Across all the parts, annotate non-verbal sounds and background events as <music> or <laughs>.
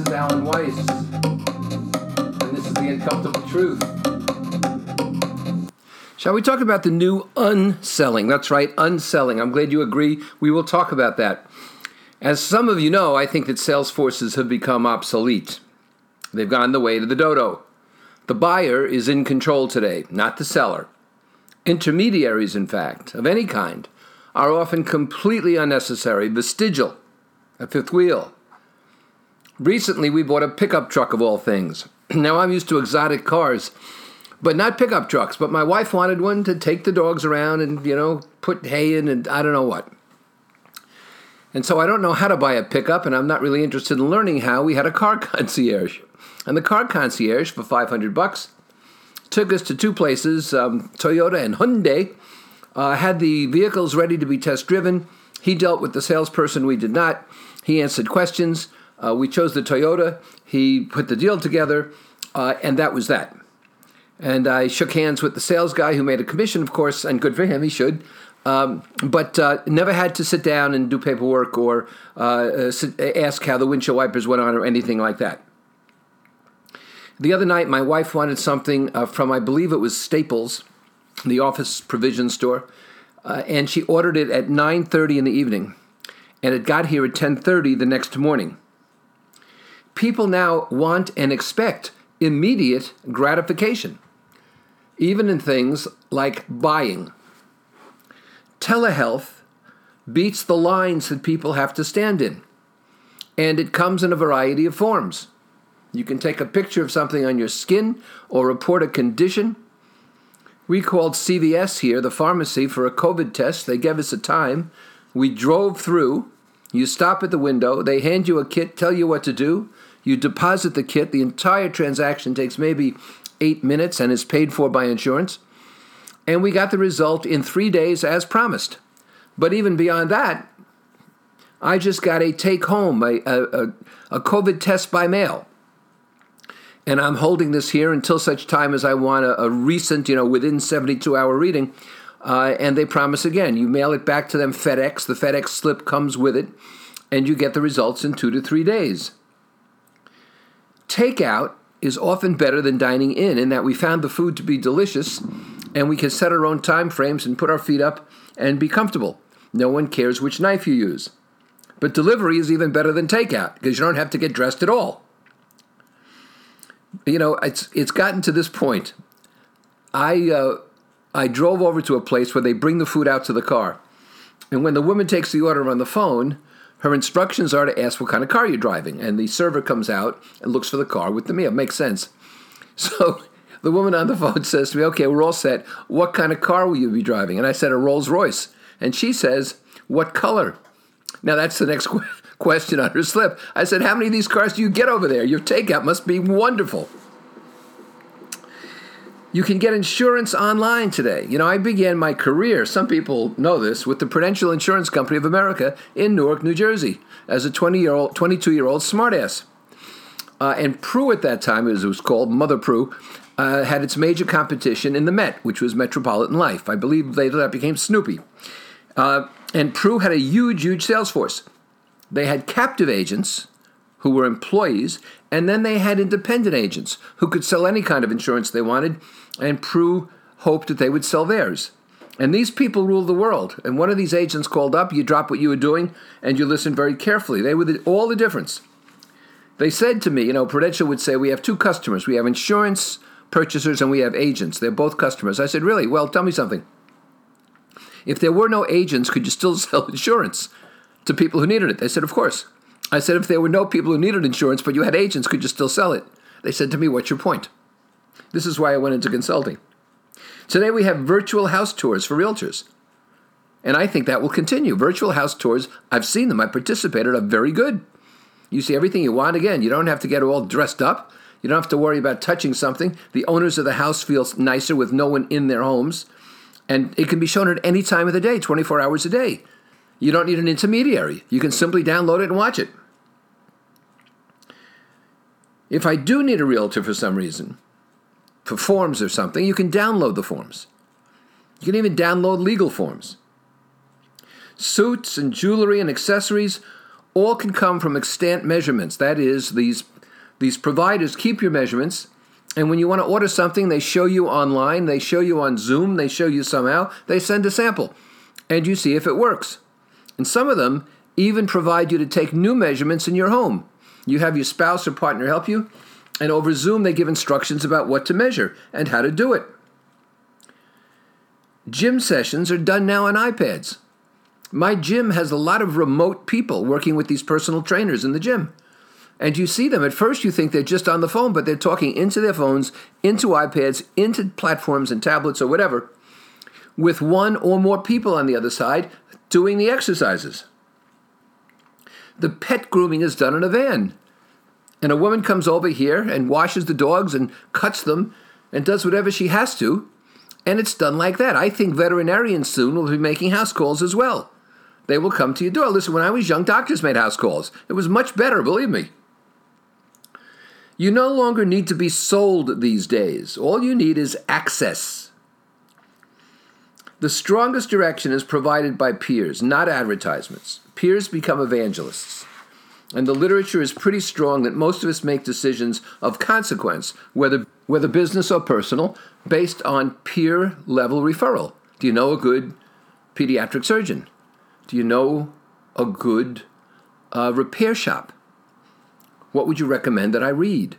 is Alan Weiss, and this is The Uncomfortable Truth. Shall we talk about the new unselling? That's right, unselling. I'm glad you agree. We will talk about that. As some of you know, I think that sales forces have become obsolete. They've gone the way to the dodo. The buyer is in control today, not the seller. Intermediaries, in fact, of any kind, are often completely unnecessary, vestigial, a fifth wheel. Recently, we bought a pickup truck of all things. <clears throat> now, I'm used to exotic cars, but not pickup trucks. But my wife wanted one to take the dogs around and, you know, put hay in and I don't know what. And so I don't know how to buy a pickup, and I'm not really interested in learning how. We had a car <laughs> concierge. And the car concierge, for 500 bucks, took us to two places um, Toyota and Hyundai. Uh, had the vehicles ready to be test driven. He dealt with the salesperson, we did not. He answered questions. Uh, we chose the Toyota. He put the deal together, uh, and that was that. And I shook hands with the sales guy who made a commission, of course, and good for him, he should. Um, but uh, never had to sit down and do paperwork or uh, uh sit, ask how the windshield wipers went on or anything like that. The other night, my wife wanted something uh, from, I believe it was Staples, the office provision store, and she ordered it at 9:30 in the evening, and it got here at 10:30 the next morning. People now want and expect immediate gratification, even in things like buying. Telehealth beats the lines that people have to stand in, and it comes in a variety of forms. You can take a picture of something on your skin or report a condition. We called CVS here, the pharmacy, for a COVID test. They gave us a time. We drove through. You stop at the window. They hand you a kit, tell you what to do. You deposit the kit. The entire transaction takes maybe eight minutes and is paid for by insurance. And we got the result in three days as promised. But even beyond that, I just got a take home, a, a, a COVID test by mail and I'm holding this here until such time as I want a, a recent, you know, within 72 hour reading. Uh, and they promise again, you mail it back to them FedEx, the FedEx slip comes with it, and you get the results in two to three days. Takeout is often better than dining in in that we found the food to be delicious and we can set our own time frames and put our feet up and be comfortable. No one cares which knife you use. But delivery is even better than takeout because you don't have to get dressed at all you know, it's it's gotten to this point. I uh, I drove over to a place where they bring the food out to the car, and when the woman takes the order on the phone, her instructions are to ask what kind of car you're driving, and the server comes out and looks for the car with the meal. Makes sense. <laughs> So the woman on the phone says to me, "Okay, we're all set. What kind of car will you be driving?" And I said, "A Rolls Royce." And she says, "What color?" Now that's the next <laughs> question on her slip. I said, How many of these cars do you get over there? Your takeout must be wonderful. You can get insurance online today. You know, I began my career, some people know this, with the Prudential Insurance Company of America in Newark, New Jersey, as a 20 year old, 22 year old smartass. Uh, and Pru at that time, as it was called, Mother Pru, uh, had its major competition in the Met, which was Metropolitan Life. I believe later that became Snoopy. Uh, and Pru had a huge, huge sales force. They had captive agents who were employees, and then they had independent agents who could sell any kind of insurance they wanted, and Pru hoped that they would sell theirs. And these people ruled the world. And one of these agents called up, you drop what you were doing, and you listen very carefully. They were the, all the difference. They said to me, you know, Prudential would say, we have two customers. We have insurance purchasers and we have agents. They're both customers. I said, really? Well, tell me something. If there were no agents, could you still <laughs> sell insurance? to people who needed it. They said, Of course. I said, If there were no people who needed insurance, but you had agents, could you still sell it? They said to me, What's your point? This is why I went into consulting. Today we have virtual house tours for realtors. And I think that will continue. Virtual house tours, I've seen them, I participated, are very good. You see everything you want again. You don't have to get all dressed up. You don't have to worry about touching something. The owners of the house feel nicer with no one in their homes. And it can be shown at any time of the day, 24 hours a day. You don't need an intermediary. You can simply download it and watch it. If I do need a realtor for some reason, for forms or something, you can download the forms. You can even download legal forms. Suits and jewelry and accessories all can come from extant measurements. That is, these, these providers keep your measurements, and when you want to order something, they show you online, they show you on Zoom, they show you somehow, they send a sample, and you see if it works. And some of them even provide you to take new measurements in your home. You have your spouse or partner help you, and over Zoom, they give instructions about what to measure and how to do it. Gym sessions are done now on iPads. My gym has a lot of remote people working with these personal trainers in the gym. And you see them. At first, you think they're just on the phone, but they're talking into their phones, into iPads, into platforms and tablets or whatever, with one or more people on the other side doing the exercises. The pet grooming is done in a van. And a woman comes over here and washes the dogs and cuts them and does whatever she has to. And it's done like that. I think veterinarians soon will be making house calls as well. They will come to your door. Listen, when I was young, doctors made house calls. It was much better, believe me. You no longer need to be sold these days. All you need is access. The strongest direction is provided by peers, not advertisements. Peers become evangelists. And the literature is pretty strong that most of us make decisions of consequence, whether, whether business or personal, based on peer level referral. Do you know a good pediatric surgeon? Do you know a good uh, repair shop? What would you recommend that I read?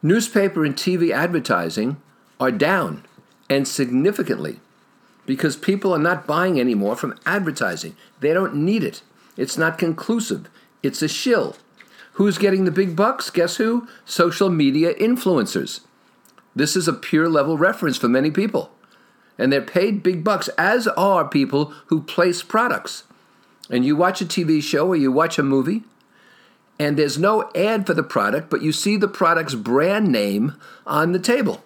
Newspaper and TV advertising are down and significantly because people are not buying anymore from advertising. They don't need it. It's not conclusive. It's a shill. Who's getting the big bucks? Guess who? Social media influencers. This is a peer level reference for many people. And they're paid big bucks, as are people who place products. And you watch a TV show or you watch a movie, and there's no ad for the product, but you see the product's brand name on the table.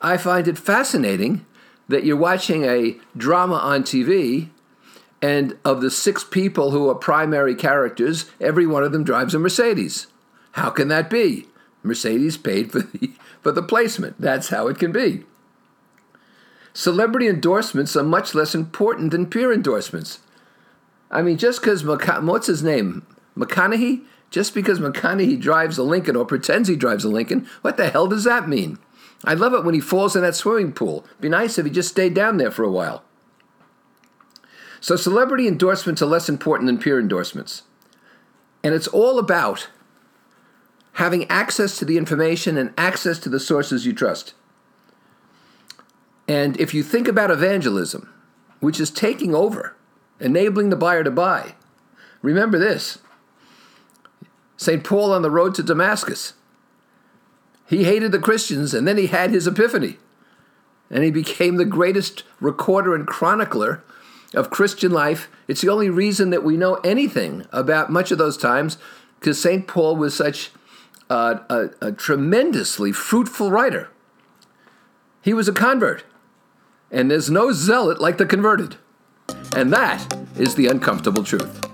I find it fascinating that you're watching a drama on TV and of the six people who are primary characters, every one of them drives a Mercedes. How can that be? Mercedes paid for the, <laughs> for the placement. That's how it can be. Celebrity endorsements are much less important than peer endorsements. I mean, just because, what's his name? McConaughey? Just because McConaughey drives a Lincoln or pretends he drives a Lincoln, what the hell does that mean? I love it when he falls in that swimming pool. Be nice if he just stayed down there for a while. So celebrity endorsements are less important than peer endorsements. And it's all about having access to the information and access to the sources you trust. And if you think about evangelism, which is taking over, enabling the buyer to buy, remember this St. Paul on the road to Damascus. He hated the Christians and then he had his epiphany. And he became the greatest recorder and chronicler of Christian life. It's the only reason that we know anything about much of those times because St. Paul was such a, a, a tremendously fruitful writer. He was a convert, and there's no zealot like the converted. And that is the uncomfortable truth.